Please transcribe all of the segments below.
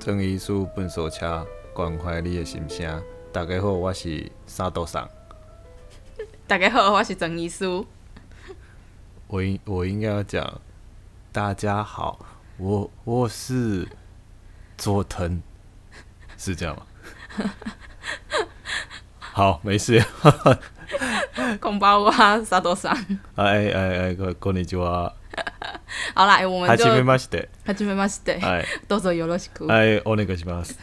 装医师本手车，关怀你的心声。大家好，我是沙斗桑。大家好，我是装医师。我应我应该要讲，大家好，我我是佐藤，是这样吗？好，没事。空包哇，沙斗桑。哎哎哎，ここんにちは。 好啦，我们就。はじめまして。はじめまして。哎，どうぞよろしく。哎，お愿いします。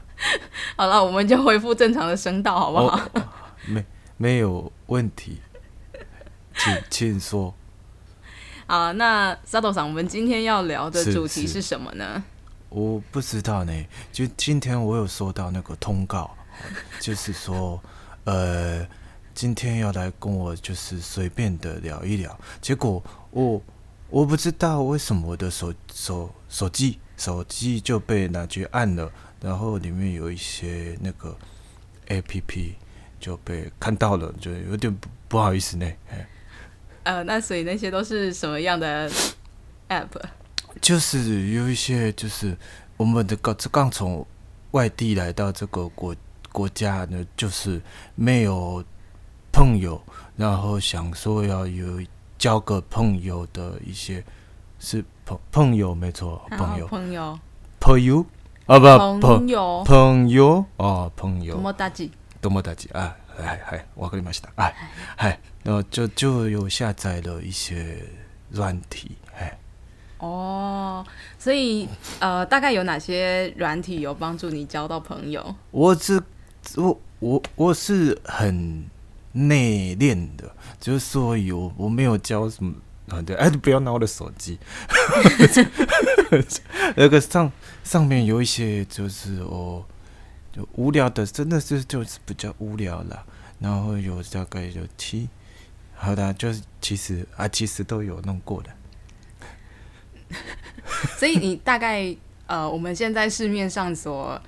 好了，我们就恢复正常的声道，好不好？哦、没没有问题，请请说。好，那沙斗桑，我们今天要聊的主题是什么呢？我不知道呢。就今天我有收到那个通告，就是说，呃，今天要来跟我就是随便的聊一聊。结果我。 我不知道为什么我的手手手机手机就被拿去按了，然后里面有一些那个 APP 就被看到了，就有点不不好意思呢。呃，那所以那些都是什么样的 App？就是有一些就是我们的刚刚从外地来到这个国国家呢，就是没有朋友，然后想说要有。交个朋友的一些是朋朋友没错，朋友朋友朋友啊不朋友朋友哦朋友。多么大吉，多么大吉啊！哎哎，我跟你们说，哎哎，然后就就有下载了一些软体，哎哦，所以呃，大概有哪些软体有帮助你交到朋友？我是我我我是很。内敛的，就是说有我没有教什么啊？对，哎，不要拿我的手机。那个上上面有一些就是哦，就无聊的，真的是就是比较无聊了。然后有大概有七，好的，就是其实啊，其实都有弄过的。所以你大概呃，我们现在市面上所。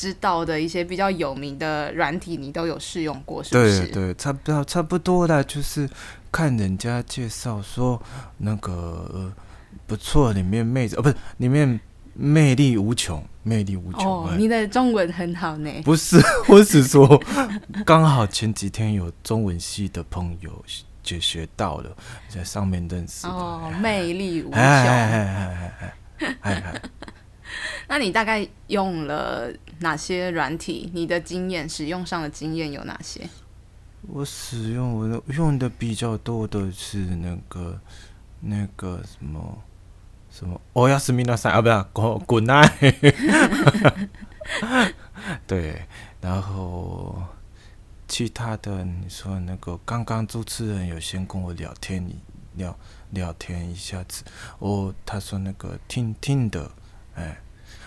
知道的一些比较有名的软体，你都有试用过，是不是？对对，差不多差不多啦，就是看人家介绍说那个、呃、不错，里面妹子哦，不是里面魅力无穷，魅力无穷。你的中文很好呢。不是，我是说刚好前几天有中文系的朋友就学到了，在上面认识。哦，魅力无穷。哎哎哎哎哎哎哎。那你大概用了哪些软体？你的经验，使用上的经验有哪些？我使用我的用的比较多的是那个那个什么什么哦，要是米娜三啊，不是滚滚奶。对，然后其他的你说那个刚刚主持人有先跟我聊天，聊聊天一下子，哦，他说那个听听的，哎。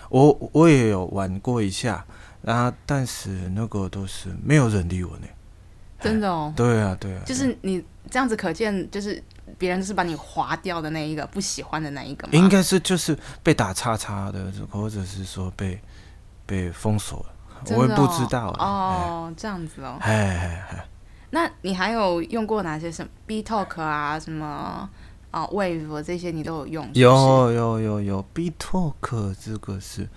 我我也有玩过一下，然后但是那个都是没有人理我呢。真的哦？对啊，对啊。就是你这样子可见，就是别人是把你划掉的那一个，不喜欢的那一个吗？应该是就是被打叉叉的，或者是说被被封锁了，哦、我也不知道哦。这样子哦。哎哎哎。那你还有用过哪些什么 B Talk 啊什么？啊、oh，Wave 这些你都有用是是？有有有有，BeeTalk 这个是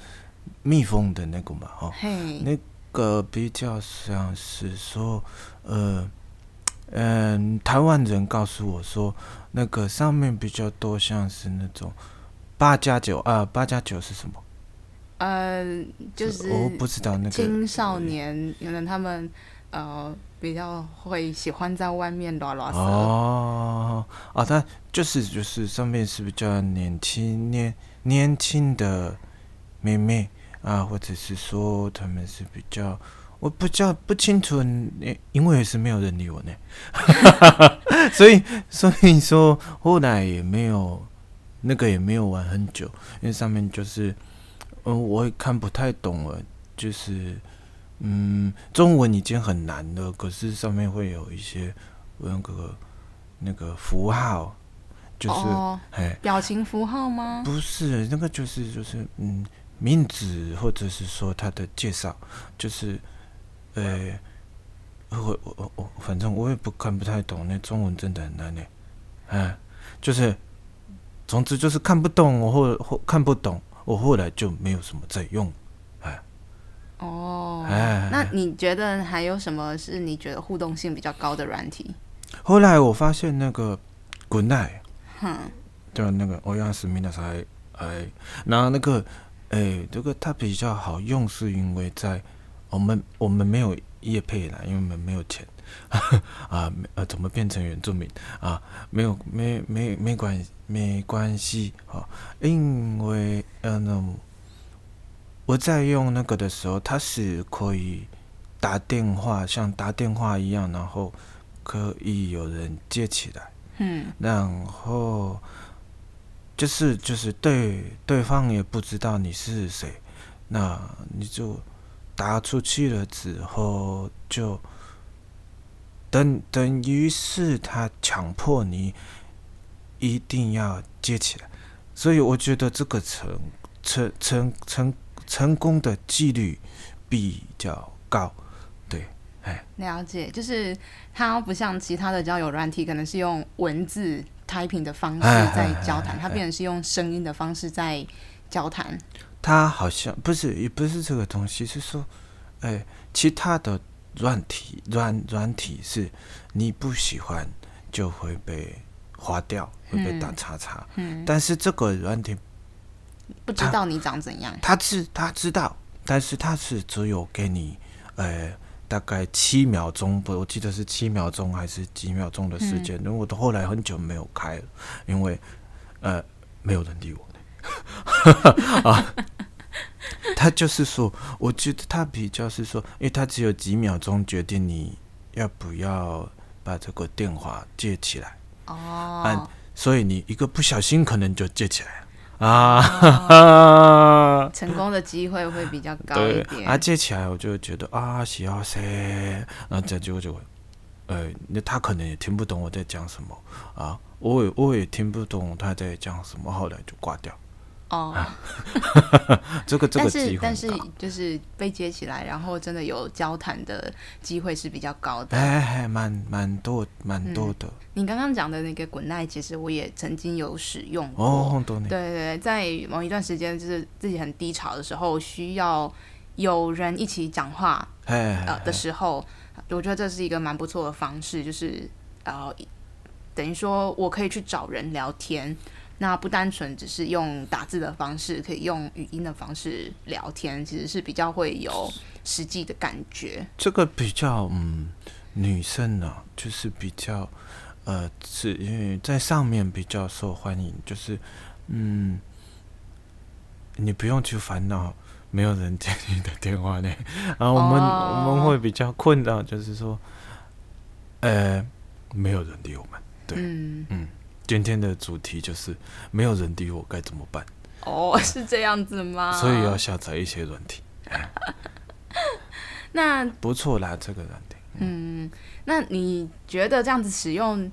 蜜蜂的那个嘛？哦，Hey. 那个比较像是说，呃，嗯，台湾人告诉我说，那个上面比较多像是那种八加九啊，八加九是什么？呃，就是我不知道那个青少年，可能他们呃。比较会喜欢在外面拉拉哦啊，他就是就是上面是比较年轻年年轻的妹妹啊，或者是说他们是比较我不叫不清楚，因为是没有人理我呢，所以所以说后来也没有那个也没有玩很久，因为上面就是嗯我也看不太懂了，就是。嗯，中文已经很难了，可是上面会有一些那个那个符号，就是哦，哎，表情符号吗？不是，那个就是就是嗯，名字或者是说他的介绍，就是呃，我我我我，反正我也不看不太懂，那中文真的很难呢，哎，就是总之就是看不懂我后后看不懂，我后来就没有什么在用。哎，哦，哎，那你觉得还有什么是你觉得互动性比较高的软体？后来我发现那个 Good Night，哼，就那个欧阳思密达才哎，然后那个哎，这个它比较好用，是因为在我们我们没有业配啦，因为我们没有钱。啊，呃，怎么变成原住民啊？没有，没，没，没关，没关系啊。因为，嗯、呃，我在用那个的时候，它是可以打电话，像打电话一样，然后可以有人接起来，嗯，然后就是就是对对方也不知道你是谁，那你就打出去了之后就。等等于是他强迫你一定要接起来，所以我觉得这个成成成成成功的几率比较高，对，哎，了解，就是它不像其他的交友软体，可能是用文字 typing 的方式在交谈，它变成是用声音的方式在交谈。它好像不是，也不是这个东西，是说，哎，其他的。软体软软体是你不喜欢就会被划掉，会被打叉叉。嗯，但是这个软体不知道你长怎样，他知他知道，但是他是只有给你呃大概七秒钟，不，我记得是七秒钟还是几秒钟的时间。因为我都后来很久没有开了，因为呃没有人理我。啊。他就是说，我觉得他比较是说，因为他只有几秒钟决定你要不要把这个电话接起来哦，啊，所以你一个不小心可能就接起来啊，哦、成功的机会会比较高一点。啊，接起来我就觉得啊，喜要谁，然后这就就会，呃，那他可能也听不懂我在讲什么啊，我也我也听不懂他在讲什么，后来就挂掉。哦，这个这个机会，但是但是就是被接起来，然后真的有交谈的机会是比较高的，哎，蛮蛮多蛮多的。你刚刚讲的那个滚奈，其实我也曾经有使用过。哦，对对对，在某一段时间，就是自己很低潮的时候，需要有人一起讲话，呃的时候，我觉得这是一个蛮不错的方式，就是呃，等于说我可以去找人聊天。那不单纯只是用打字的方式，可以用语音的方式聊天，其实是比较会有实际的感觉。这个比较嗯，女生呢、啊，就是比较呃，是因为在上面比较受欢迎，就是嗯，你不用去烦恼没有人接你的电话呢。然 后我们、oh. 我们会比较困扰，就是说，呃，没有人理我们，对，嗯。嗯今天的主题就是没有人理我该怎么办？哦，是这样子吗？所以要下载一些软体。那不错啦，这个软体。嗯，那你觉得这样子使用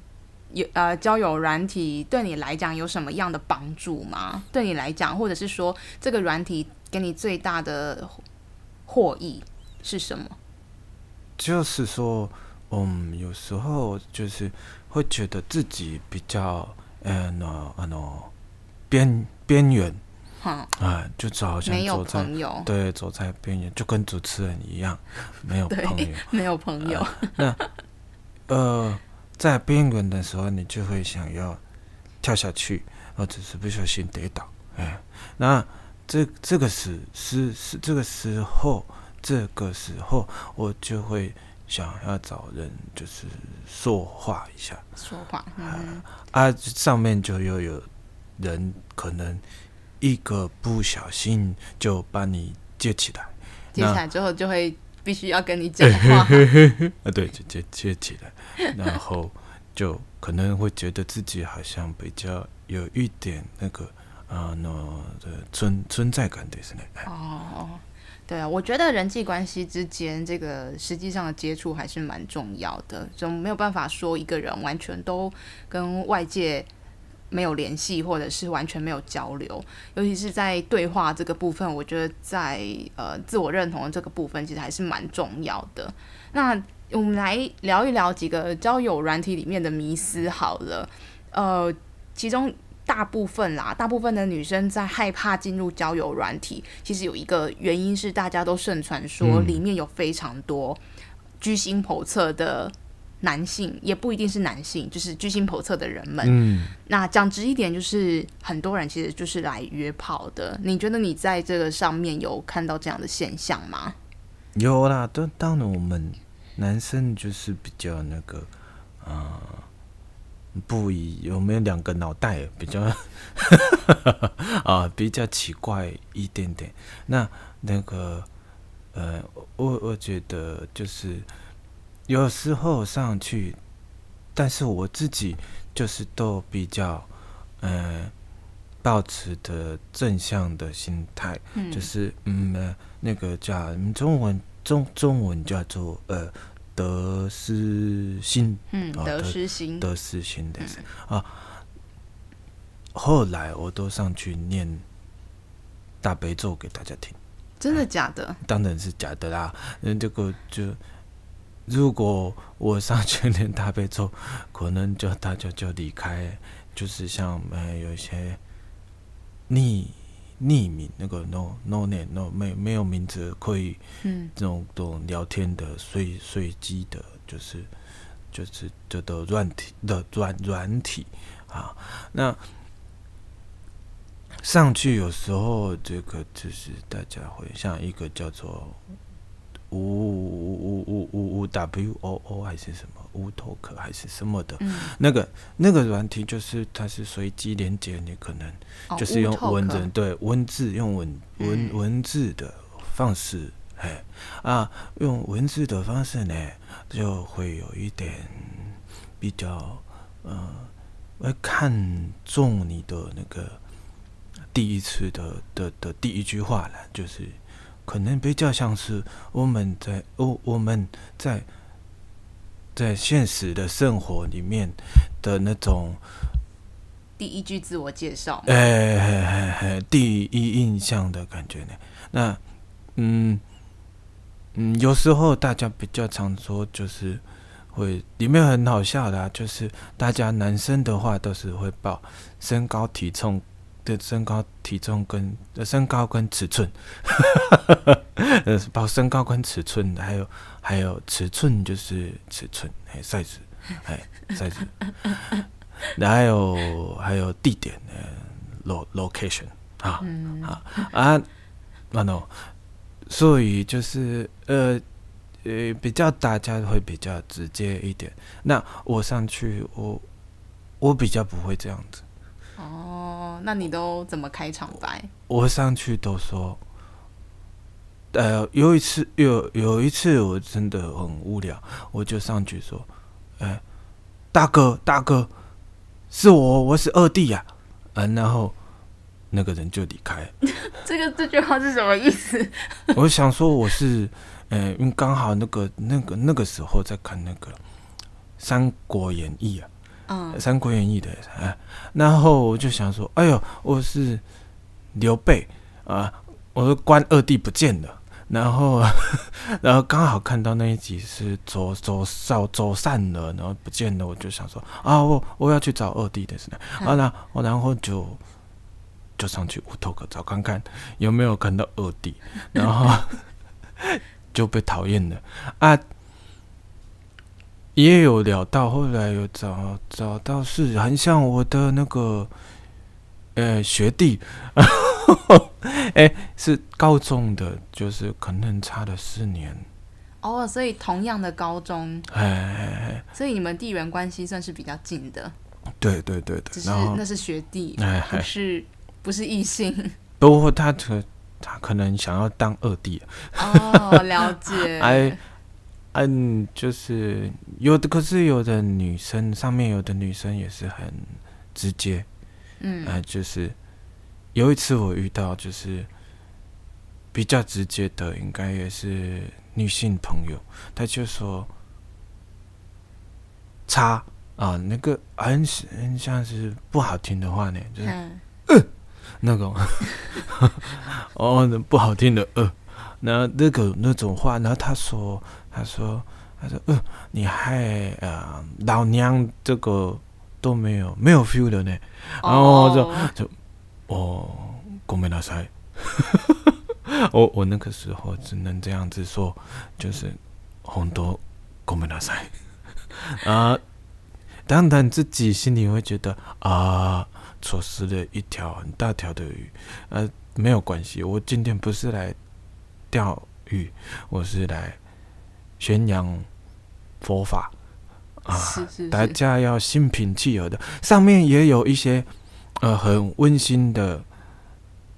有呃交友软体对你来讲有什么样的帮助吗？对你来讲，或者是说这个软体给你最大的获益是什么？就是说，嗯，有时候就是。会觉得自己比较呃，那呃，那边边缘，啊、呃，就走好像走在对走在边缘，就跟主持人一样，没有朋友，没有朋友。呃那呃，在边缘的时候，你就会想要跳下去，或者是不小心跌倒。哎，那这这个时是是这个时候，这个时候我就会。想要找人就是说话一下，说话，嗯、啊，上面就又有人可能一个不小心就把你接起来，接起来之后就会必须要跟你讲话，啊，对，就接接起来，然后就可能会觉得自己好像比较有一点那个啊，那的存存在感的是那哦。对啊，我觉得人际关系之间这个实际上的接触还是蛮重要的，就没有办法说一个人完全都跟外界没有联系，或者是完全没有交流，尤其是在对话这个部分，我觉得在呃自我认同的这个部分，其实还是蛮重要的。那我们来聊一聊几个交友软体里面的迷思好了，呃，其中大部分啦，大部分的女生在害怕进入交友软体，其实有一个原因是大家都盛传说里面有非常多居心叵测的男性，也不一定是男性，就是居心叵测的人们。嗯，那讲直一点，就是很多人其实就是来约炮的。你觉得你在这个上面有看到这样的现象吗？有啦，都当然我们男生就是比较那个，啊、呃。不一，有没有两个脑袋比较 啊，比较奇怪一点点。那那个呃，我我觉得就是有时候上去，但是我自己就是都比较呃，保持的正向的心态，嗯、就是嗯，那个叫中文中中文叫做呃。得失心，嗯，得失心，得失心的是啊。后来我都上去念大悲咒给大家听，真的假的？当然是假的啦。那这个就如果我上去念大悲咒，可能就大家就离开，就是像呃有一些你。匿名那个 no no name no 没没有名字可以，嗯，这种这种聊天的随随机的，就是就是这的软体的软软体啊，那上去有时候这个就是大家会像一个叫做。五五五五五 W O O 还是什么无头壳还是什么的，嗯、那个那个软体就是它是随机连接，你可能就是用文字、哦、对文字用文文文字的方式，哎、嗯、啊用文字的方式呢，就会有一点比较呃会看中你的那个第一次的的的第一句话了，就是。可能比较像是我们在我我们在在现实的生活里面的那种第一句自我介绍，哎哎哎哎，第一印象的感觉呢？那嗯嗯，有时候大家比较常说，就是会里面很好笑的啊，就是大家男生的话都是会报身高体重。的身高、体重跟身高跟尺寸，呃，包身高跟尺寸，还有还有尺寸就是尺寸，哎，size，哎，size，还有还有地点，呃，lo，location，啊、嗯、啊啊，那 no，所以就是呃呃，比较大家会比较直接一点。那我上去，我我比较不会这样子。哦，那你都怎么开场白？我上去都说，呃，有一次有有一次我真的很无聊，我就上去说，哎、欸，大哥大哥，是我，我是二弟呀、啊，嗯、啊，然后那个人就离开。这个这句话是什么意思？我想说我是，呃、欸，因为刚好那个那个那个时候在看那个《三国演义》啊。嗯，《三国演义》的，哎，然后我就想说，哎呦，我是刘备啊，我的关二弟不见了，然后，然后刚好看到那一集是走走走走散了，然后不见了，我就想说，啊，我我要去找二弟的是呢，啊，那我然后就就上去屋头可找看看有没有看到二弟，然后 就被讨厌了。啊。也有聊到，后来有找找到是很像我的那个，呃，学弟，哎，是高中的，就是可能差了四年。哦，所以同样的高中，哎，所以你们地缘关系算是比较近的。对对对对，只是那是学弟，不是不是异性。不过他可他可能想要当二弟。哦，了解。哎。嗯，就是有的，可是有的女生上面有的女生也是很直接，嗯，啊，就是有一次我遇到就是比较直接的，应该也是女性朋友，她就说“叉”啊，那个很很像是不好听的话呢，就是嗯，呃、那种 哦，那不好听的呃，那那个那种话，然后她说。她说：“她说，嗯、呃，你害呃老娘这个都没有没有 feel 的呢，然后就就哦，ごめんなさい。我我那个时候只能这样子说，就是很多ごめんなさい啊，当然自己心里会觉得啊，错失了一条很大条的鱼，呃，没有关系，我今天不是来钓鱼，我是来宣扬佛法 啊，是是是，大家要心平气和的，上面也有一些呃很温馨的。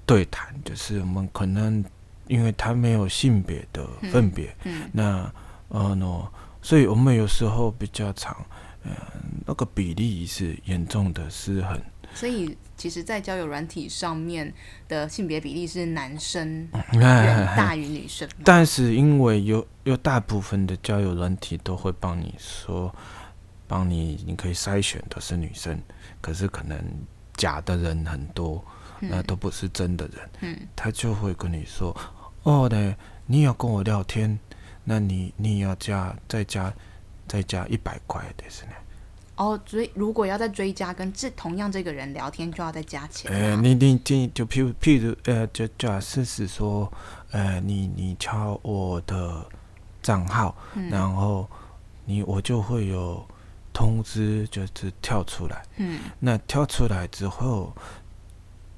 对谈就是我们可能，因为他没有性别的分别，嗯嗯、那呃呢，所以我们有时候比较长，嗯、呃，那个比例是严重的失衡。所以，其实，在交友软体上面的性别比例是男生远大于女生。但是，因为有有大部分的交友软体都会帮你说，帮你你可以筛选的是女生，可是可能假的人很多。那都不是真的人，嗯，他就会跟你说，哦，对，你要跟我聊天，那你你要加再加再加一百块的是呢？哦，所以如果要再追加跟这同样这个人聊天，就要再加钱。呃、欸，你你你就譬如譬如呃，就假设是说，呃，你你敲我的账号，嗯、然后你我就会有通知，就是跳出来，嗯，那跳出来之后。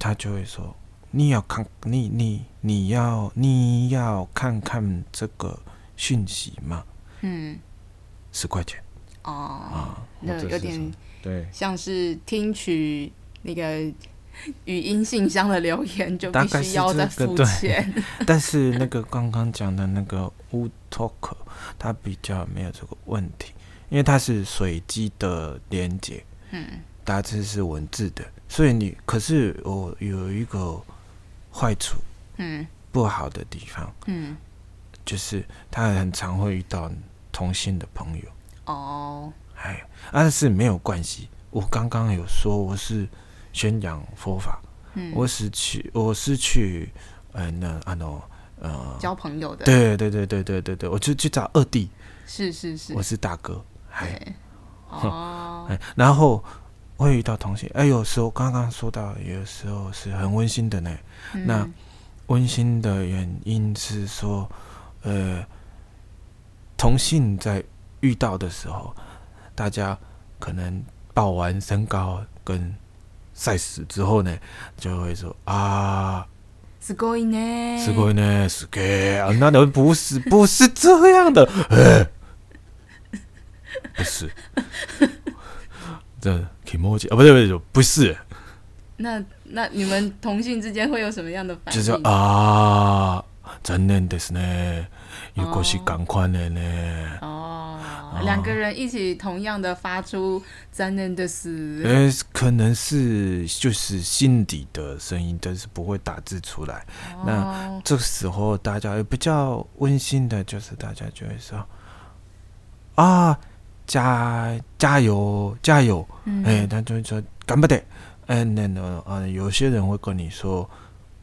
他就会说：“你要看，你你你要你要看看这个讯息吗？”嗯，十块钱。哦，啊，那有点对，像是听取那个 语音信箱的留言，就必须要再付钱。对，但是那个刚刚讲的那个 Wootalk，它比较没有这个问题，因为它是随机的连接，嗯，大致是文字的。所以你可是我有一个坏处，嗯，不好的地方，嗯，就是他很常会遇到同性的朋友，哦，哎，但是没有关系。我刚刚有说我是宣扬佛法，嗯，我是去我是去，呃，那啊喏，呃，交朋友的，对对对对对对对，我就去找二弟，是是是，我是大哥，哎，哦，哎，然后。会遇到同性，哎，有时候刚刚说到，有时候是很温馨的呢。嗯、那温馨的原因是说，呃，同性在遇到的时候，大家可能报完身高跟 size 之后呢，就会说啊，すごいね，すごいね，すげ啊，那都不是，不是这样的，哎，不是。这 emoji 啊，不对不对，不是。那那你们同性之间会有什么样的反应？就是啊，真的ですね， 有过是赶快的呢。哦，两个人一起同样的发出真的です。呃，可能是就是心底的声音，但是不会打字出来。哦、那这时候大家比较温馨的，就是大家就会说啊。加加油加油！哎、嗯，他就会说干不得。嗯，那个啊，有些人会跟你说，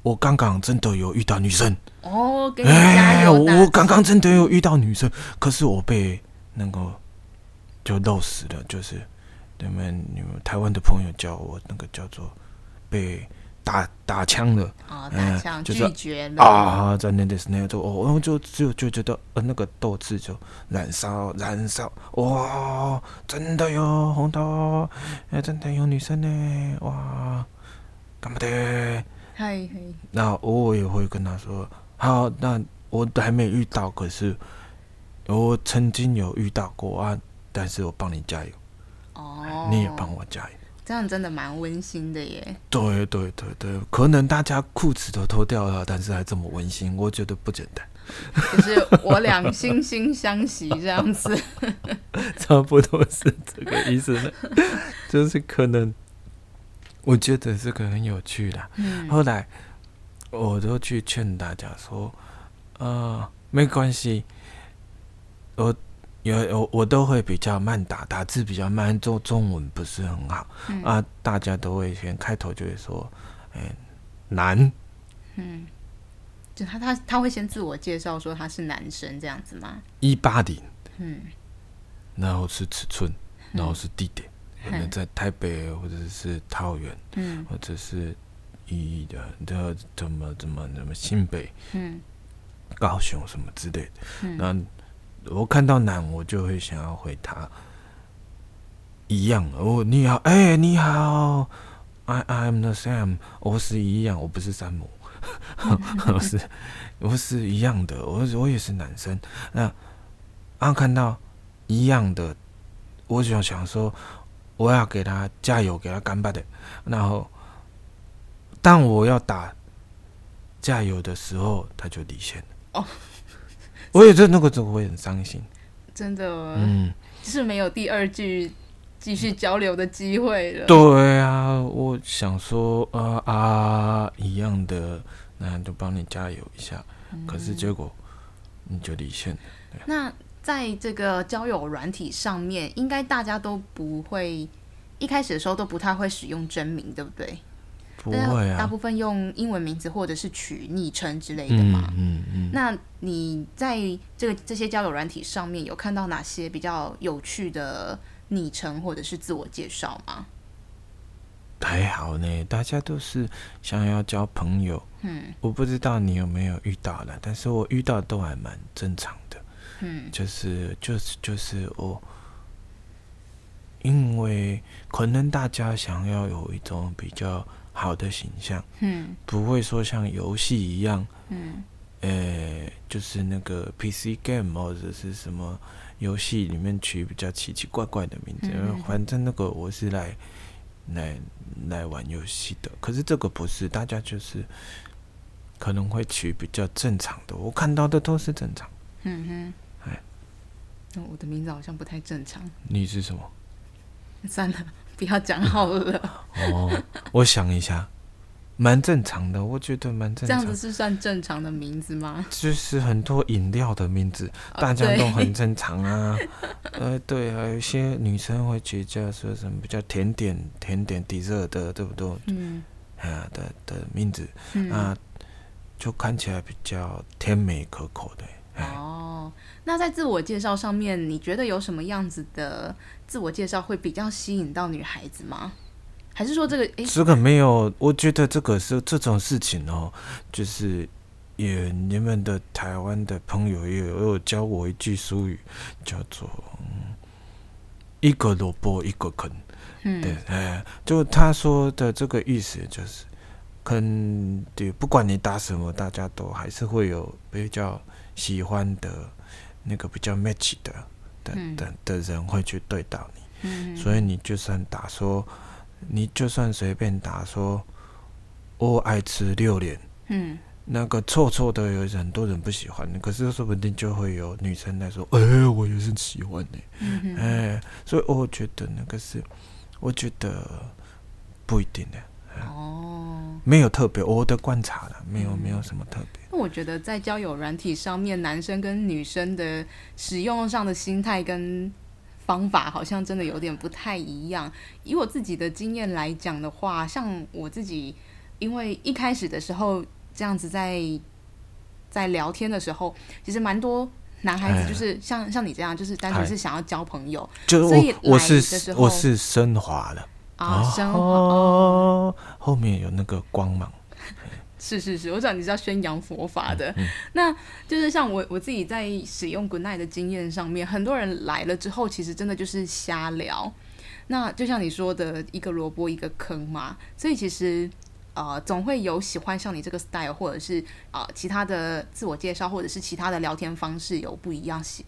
我刚刚真的有遇到女生哦，给你加油！我刚刚真的有遇到女生，可是我被那个就漏死了，就是你们你们台湾的朋友叫我那个叫做被。打打枪了，哦，打枪、嗯、拒绝了啊！在那的是那个就哦，然后就就就觉得呃那个斗志就燃烧燃烧哇！真的有红桃，哎，真的有女生呢哇！干嘛的？嗨嗨。那我也会跟他说，好，那我还没遇到，可是我曾经有遇到过啊，但是我帮你加油，哦，你也帮我加油。这样真的蛮温馨的耶！对对对对，可能大家裤子都脱掉了，但是还这么温馨，我觉得不简单。就是我俩惺惺相惜这样子，差不多是这个意思呢。就是可能，我觉得这个很有趣的。嗯、后来我都去劝大家说：“呃，没关系，我。”有我我都会比较慢打，打字比较慢，做中文不是很好、嗯、啊。大家都会先开头就会说，嗯、欸，男，嗯，就他他他会先自我介绍说他是男生这样子吗？一八零，嗯，然后是尺寸，然后是地点，可能在台北或者是桃园，嗯，或者是一的的怎么怎么怎么新北，嗯，高雄什么之类的，嗯，那我看到男，我就会想要回他一样哦，你好，哎、欸，你好，I I'm the Sam，我是一样，我不是山姆，我是我是一样的，我我也是男生，那啊看到一样的，我就想说。我要给他加油，给他干巴的。然后，当我要打加油的时候，他就离线了。哦，我也觉得那个时候会很伤心。真的，嗯，就是没有第二句继续交流的机会了。对啊，我想说，啊啊，一样的，那就帮你加油一下。嗯，可是结果你就离线了。那。在这个交友软体上面，应该大家都不会一开始的时候都不太会使用真名，对不对？不会啊，大部分用英文名字或者是取昵称之类的嘛。嗯嗯，嗯。那你在这个这些交友软体上面有看到哪些比较有趣的昵称或者是自我介绍吗？还好呢，大家都是想要交朋友。嗯，我不知道你有没有遇到了，但是我遇到都还蛮正常的。嗯，就是就是就是我，因为可能大家想要有一种比较好的形象，嗯，不会说像游戏一样，嗯，就是那个 PC game 或者是什么游戏里面取比较奇奇怪怪的名字，嗯、反正那个我是来来来玩游戏的，可是这个不是，大家就是可能会取比较正常的，我看到的都是正常，嗯哼。我的名字好像不太正常。你是什么？算了，不要讲好了。哦，我想一下，蛮正常的，我觉得蛮正常。这样子是算正常的名字吗？就是很多饮料的名字，哦，大家都很正常啊。呃，对啊，有些女生会觉得说什么比较甜点、甜点底热的，对不对？嗯。啊的的名字，嗯，啊，就看起来比较甜美可口的。哦，那在自我介绍上面，你觉得有什么样子的自我介绍会比较吸引到女孩子吗？还是说这个？诶，这个没有，我觉得这个是这种事情哦，就是也你们的台湾的朋友也有，有教我一句俗语，叫做“一个萝卜一个坑”。嗯，对，哎，就他说的这个意思就是，坑对，不管你打什么，大家都还是会有比较。喜欢的那个比较 match 的的的的人会去对到你，嗯，所以你就算打说，你就算随便打说，我爱吃榴莲，嗯，那个臭臭的有很多人不喜欢，可是说不定就会有女生来说，哎、欸，我也是喜欢的，嗯，哎、欸，所以我觉得那个是，我觉得不一定的。哦，没有特别，我的观察了，没有、嗯、没有什么特别。那我觉得在交友软体上面，男生跟女生的使用上的心态跟方法，好像真的有点不太一样。以我自己的经验来讲的话，像我自己，因为一开始的时候这样子在在聊天的时候，其实蛮多男孩子就是像、哎、像你这样，就是单纯是想要交朋友，就所以我是我是升华了。啊，生活哦，后面有那个光芒，是是是，我知道你是要宣扬佛法的，嗯嗯、那就是像我我自己在使用 Goodnight 的经验上面，很多人来了之后，其实真的就是瞎聊，那就像你说的一个萝卜一个坑嘛，所以其实呃总会有喜欢像你这个 style，或者是啊、呃、其他的自我介绍，或者是其他的聊天方式有不一样喜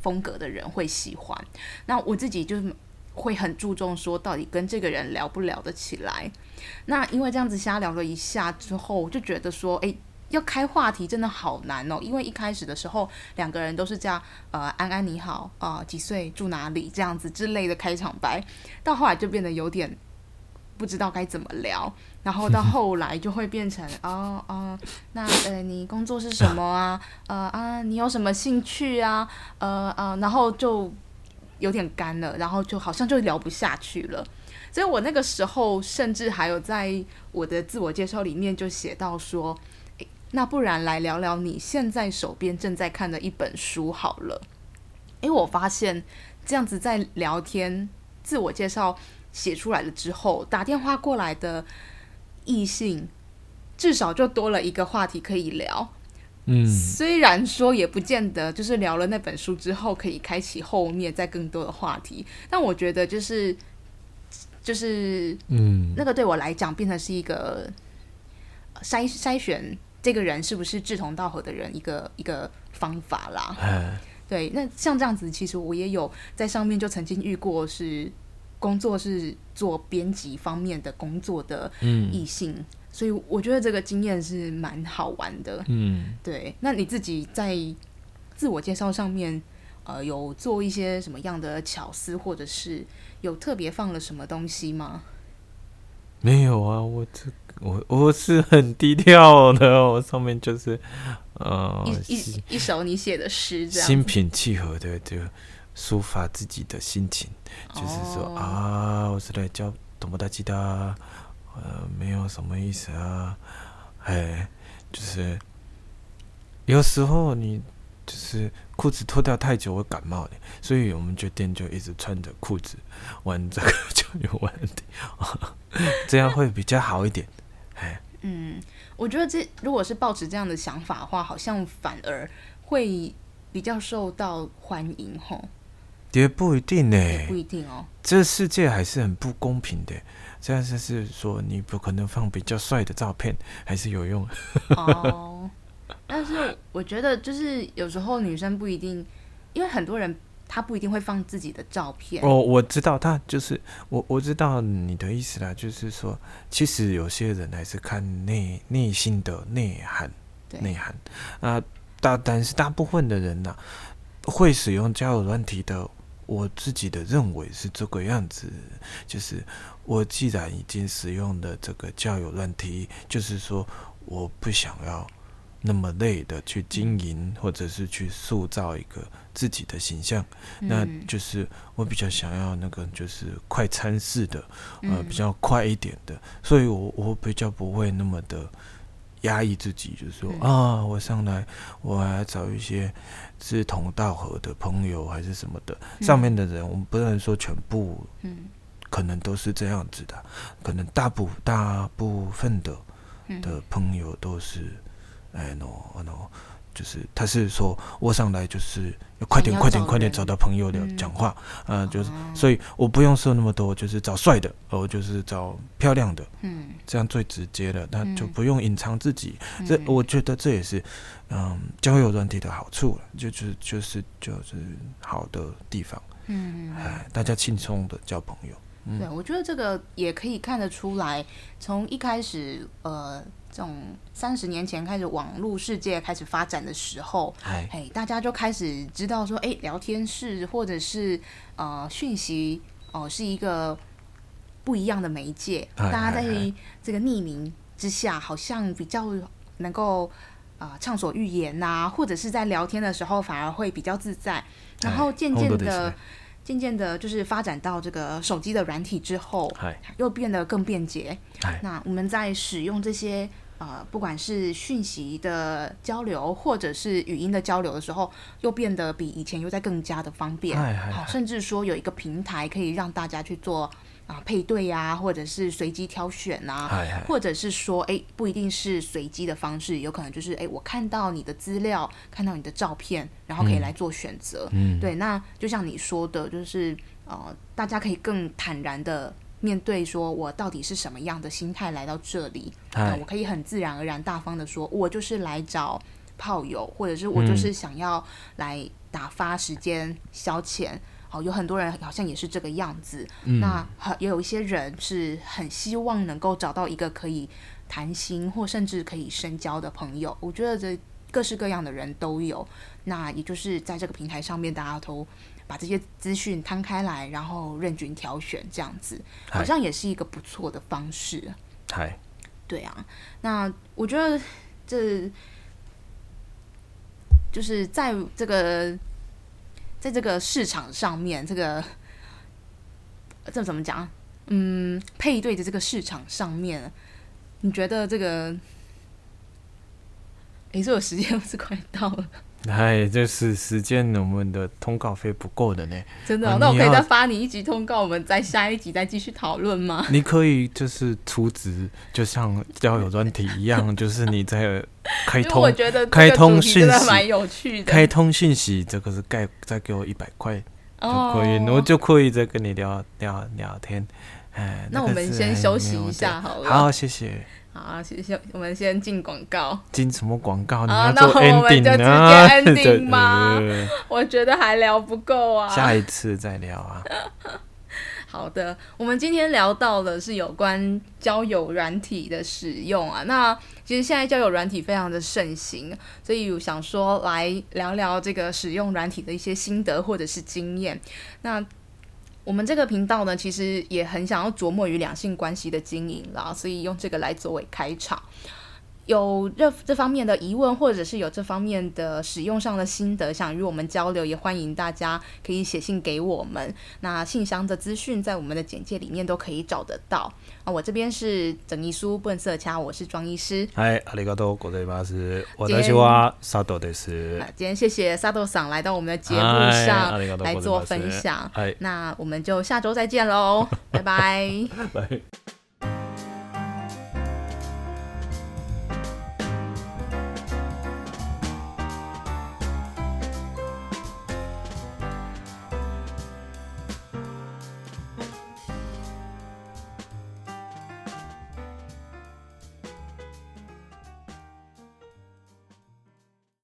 风格的人会喜欢，那我自己就是。会很注重说到底跟这个人聊不聊得起来，那因为这样子瞎聊了一下之后，我就觉得说，诶，要开话题真的好难哦。因为一开始的时候两个人都是这样，呃，安安你好，呃，几岁住哪里这样子之类的开场白，到后来就变得有点不知道该怎么聊，然后到 后来就会变成，哦哦，那呃你工作是什么啊？呃啊你有什么兴趣啊？呃呃，然后就。有点干了，然后就好像就聊不下去了，所以我那个时候甚至还有在我的自我介绍里面就写到说，那不然来聊聊你现在手边正在看的一本书好了，因为我发现这样子在聊天自我介绍写出来了之后，打电话过来的异性至少就多了一个话题可以聊。嗯，虽然说也不见得就是聊了那本书之后可以开启后面再更多的话题，但我觉得就是就是嗯，那个对我来讲变成是一个筛筛选这个人是不是志同道合的人一个一个方法啦。嗯，对，那像这样子，其实我也有在上面就曾经遇过是工作是做编辑方面的工作的异性。嗯所以我觉得这个经验是蛮好玩的，嗯，对。那你自己在自我介绍上面，呃，有做一些什么样的巧思，或者是有特别放了什么东西吗？没有啊，我这我我是很低调的，我上面就是呃一一一首你写的诗，这样心平气和的就抒发自己的心情，就是说、哦、啊，我是来教懂不大吉他。呃，没有什么意思啊，哎，就是有时候你就是裤子脱掉太久会感冒的，所以我们决定就一直穿着裤子玩这个 就有问题，这样会比较好一点。哎，嗯，我觉得这如果是抱持这样的想法的话，好像反而会比较受到欢迎吼。也不一定呢，不一定哦。这世界还是很不公平的。这样就是说，你不可能放比较帅的照片，还是有用。哦，但是我觉得，就是有时候女生不一定，因为很多人她不一定会放自己的照片。哦，我知道，他就是我，我知道你的意思啦，就是说，其实有些人还是看内内心的内涵，内涵啊，大但是大部分的人呢、啊，会使用交友软体的。我自己的认为是这个样子，就是我既然已经使用的这个交友软体，就是说我不想要那么累的去经营，或者是去塑造一个自己的形象，那就是我比较想要那个就是快餐式的，呃，比较快一点的，所以我我比较不会那么的。压抑自己，就是说啊，我上来，我还要找一些志同道合的朋友，还是什么的。上面的人，我们不能说全部，可能都是这样子的，可能大部大部分的的朋友都是，哎喏，喏。就是他是说，我上来就是要快点、快点、快点找到朋友的讲话，嗯、呃，就是，所以我不用说那么多，就是找帅的，哦，就是找漂亮的，嗯，这样最直接的，那就不用隐藏自己。嗯、这我觉得这也是，嗯，交友软体的好处了，就是就是就是好的地方，嗯，哎，大家轻松的交朋友。嗯、对，我觉得这个也可以看得出来，从一开始，呃。这种三十年前开始网络世界开始发展的时候，哎，大家就开始知道说，哎，聊天室或者是呃讯息哦、呃，是一个不一样的媒介。大家在这个匿名之下，好像比较能够啊畅所欲言呐、啊，或者是在聊天的时候反而会比较自在。然后渐渐的，渐渐的，就是发展到这个手机的软体之后，又变得更便捷。那我们在使用这些。呃，不管是讯息的交流，或者是语音的交流的时候，又变得比以前又在更加的方便。好，甚至说有一个平台可以让大家去做啊、呃、配对呀、啊，或者是随机挑选呐、啊，或者是说，哎，不一定是随机的方式，有可能就是，哎，我看到你的资料，看到你的照片，然后可以来做选择。嗯，对，那就像你说的，就是呃，大家可以更坦然的。面对说，我到底是什么样的心态来到这里？那我可以很自然而然、大方的说，我就是来找炮友，或者是我就是想要来打发时间消遣。好，有很多人好像也是这个样子。那也有一些人是很希望能够找到一个可以谈心或甚至可以深交的朋友。我觉得这各式各样的人都有。那也就是在这个平台上面，大家都。把这些资讯摊开来，然后任君挑选，这样子好像也是一个不错的方式。嗨，对啊，那我觉得这就是在这个在这个市场上面，这个这怎么讲？嗯，配对的这个市场上面，你觉得这个？诶，这个时间 不是快到了？哎，就是时间，我们的通告费不够的呢。真的、哦啊，那我可以再发你一集通告，我们在下一集再继续讨论吗？你可以就是出资，就像交友专题一样，就是你在开通，我觉得开通讯息蛮有趣的。开通讯息，这个是盖，再给我一百块就可以，我、哦、就可以再跟你聊聊聊天。哎，那我们先休息一下好了。好，谢谢。好，谢谢。我们先进广告。进什么广告？啊，你要做 ending 啊？那我们就直接 ending 吗？我觉得还聊不够啊。下一次再聊啊。好的，我们今天聊到的是有关交友软体的使用啊。那其实现在交友软体非常的盛行，所以我想说来聊聊这个使用软体的一些心得或者是经验。那我们这个频道呢，其实也很想要琢磨于两性关系的经营啦，所以用这个来作为开场。有这这方面的疑问，或者是有这方面的使用上的心得，想与我们交流，也欢迎大家可以写信给我们。那信箱的资讯在我们的简介里面都可以找得到。啊，我这边是整医书笨色掐，我是庄医师。嗨，阿里嘎多，国我的是哇，沙豆的是。今天谢谢沙豆桑来到我们的节目上来做分享。那我们就下周再见喽，拜拜。拜。